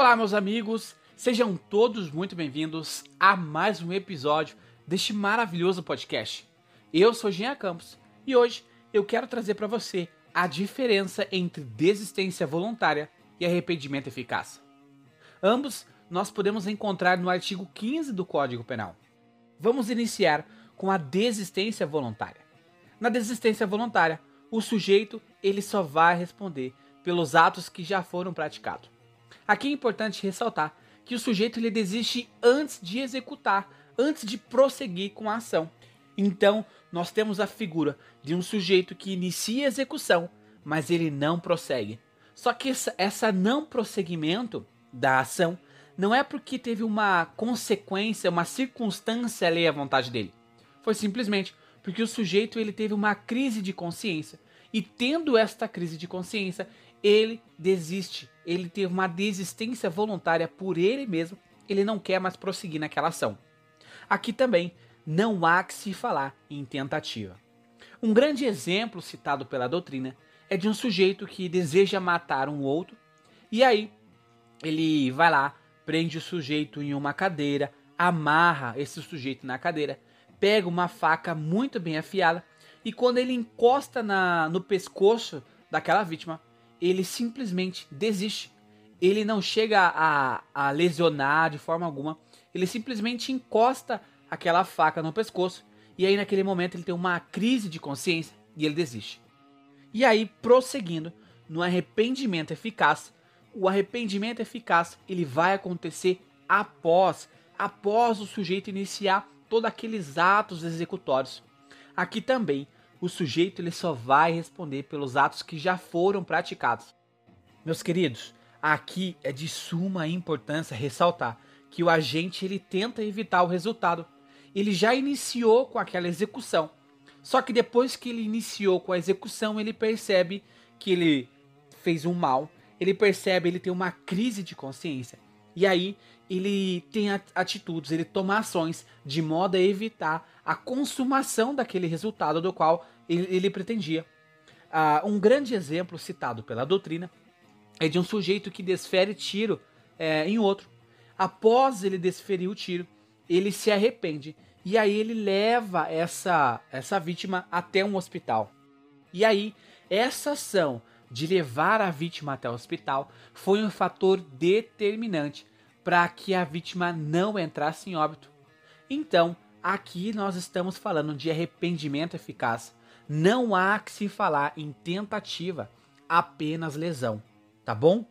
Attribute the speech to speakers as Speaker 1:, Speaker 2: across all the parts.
Speaker 1: Olá, meus amigos, sejam todos muito bem-vindos a mais um episódio deste maravilhoso podcast. Eu sou Jean Campos e hoje eu quero trazer para você a diferença entre desistência voluntária e arrependimento eficaz. Ambos nós podemos encontrar no artigo 15 do Código Penal. Vamos iniciar com a desistência voluntária. Na desistência voluntária, o sujeito ele só vai responder pelos atos que já foram praticados. Aqui é importante ressaltar que o sujeito ele desiste antes de executar, antes de prosseguir com a ação. Então, nós temos a figura de um sujeito que inicia a execução, mas ele não prossegue. Só que essa, essa não prosseguimento da ação não é porque teve uma consequência, uma circunstância ali à vontade dele. Foi simplesmente porque o sujeito ele teve uma crise de consciência e tendo esta crise de consciência, ele desiste, ele teve uma desistência voluntária por ele mesmo, ele não quer mais prosseguir naquela ação. Aqui também não há que se falar em tentativa. Um grande exemplo citado pela doutrina é de um sujeito que deseja matar um outro e aí ele vai lá, prende o sujeito em uma cadeira, amarra esse sujeito na cadeira, pega uma faca muito bem afiada e quando ele encosta na, no pescoço daquela vítima, ele simplesmente desiste. Ele não chega a, a lesionar de forma alguma. Ele simplesmente encosta aquela faca no pescoço. E aí, naquele momento, ele tem uma crise de consciência e ele desiste. E aí, prosseguindo no arrependimento eficaz, o arrependimento eficaz ele vai acontecer após após o sujeito iniciar todos aqueles atos executórios. Aqui também o sujeito ele só vai responder pelos atos que já foram praticados. Meus queridos, aqui é de suma importância ressaltar que o agente ele tenta evitar o resultado. Ele já iniciou com aquela execução. Só que depois que ele iniciou com a execução, ele percebe que ele fez um mal, ele percebe, ele tem uma crise de consciência. E aí ele tem atitudes, ele toma ações de modo a evitar a consumação daquele resultado do qual ele, ele pretendia. Uh, um grande exemplo citado pela doutrina é de um sujeito que desfere tiro é, em outro. Após ele desferir o tiro, ele se arrepende e aí ele leva essa, essa vítima até um hospital. E aí, essa ação de levar a vítima até o hospital foi um fator determinante para que a vítima não entrasse em óbito. Então, aqui nós estamos falando de arrependimento eficaz. Não há que se falar em tentativa, apenas lesão, tá bom?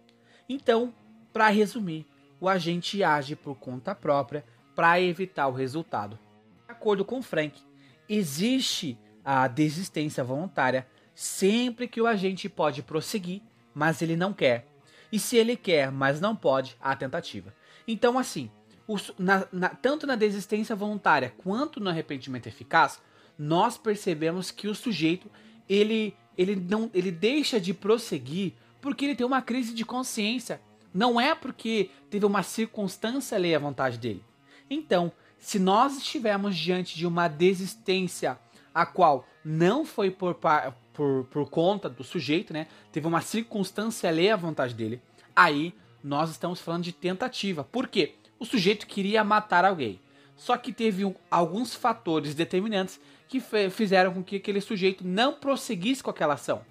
Speaker 1: Então, para resumir, o agente age por conta própria para evitar o resultado. De acordo com Frank, existe a desistência voluntária sempre que o agente pode prosseguir, mas ele não quer. E se ele quer, mas não pode, há tentativa. Então, assim, na, na, tanto na desistência voluntária quanto no arrependimento eficaz, nós percebemos que o sujeito ele, ele, não, ele deixa de prosseguir porque ele tem uma crise de consciência. Não é porque teve uma circunstância ali à vontade dele. Então, se nós estivermos diante de uma desistência a qual não foi por, por, por conta do sujeito, né? Teve uma circunstância ali à vontade dele, aí nós estamos falando de tentativa. Por quê? O sujeito queria matar alguém. Só que teve um, alguns fatores determinantes que fizeram com que aquele sujeito não prosseguisse com aquela ação.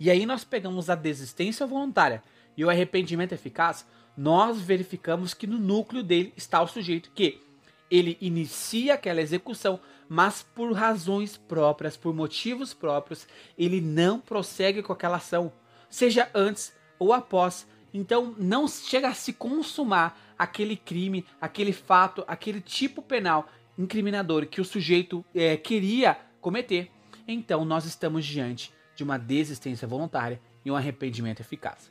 Speaker 1: E aí nós pegamos a desistência voluntária e o arrependimento eficaz, nós verificamos que no núcleo dele está o sujeito que ele inicia aquela execução, mas por razões próprias, por motivos próprios, ele não prossegue com aquela ação, seja antes ou após então não chega a se consumar aquele crime, aquele fato, aquele tipo penal incriminador que o sujeito é, queria cometer. Então nós estamos diante de uma desistência voluntária e um arrependimento eficaz.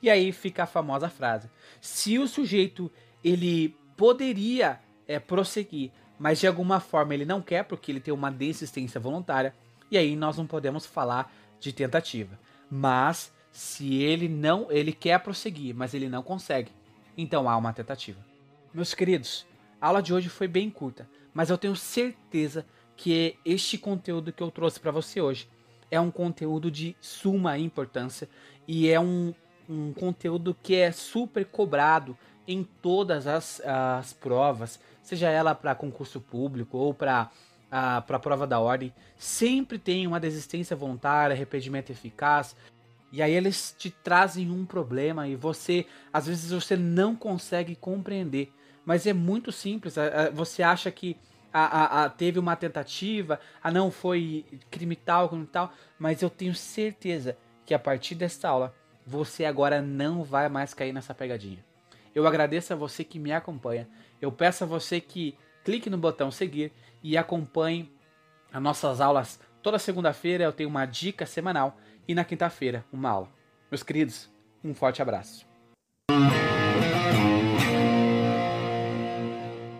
Speaker 1: E aí fica a famosa frase: se o sujeito ele poderia é, prosseguir, mas de alguma forma ele não quer porque ele tem uma desistência voluntária, e aí nós não podemos falar de tentativa. Mas se ele não, ele quer prosseguir, mas ele não consegue, então há uma tentativa. Meus queridos, a aula de hoje foi bem curta, mas eu tenho certeza que este conteúdo que eu trouxe para você hoje é um conteúdo de suma importância e é um um conteúdo que é super cobrado em todas as, as provas, seja ela para concurso público ou para a para a prova da ordem, sempre tem uma desistência voluntária, arrependimento eficaz. E aí eles te trazem um problema e você, às vezes você não consegue compreender. Mas é muito simples. Você acha que a, a, a, teve uma tentativa, a não foi crime tal, crime tal, mas eu tenho certeza que a partir desta aula você agora não vai mais cair nessa pegadinha. Eu agradeço a você que me acompanha. Eu peço a você que clique no botão seguir e acompanhe as nossas aulas. Toda segunda-feira eu tenho uma dica semanal e na quinta-feira uma aula. Meus queridos, um forte abraço.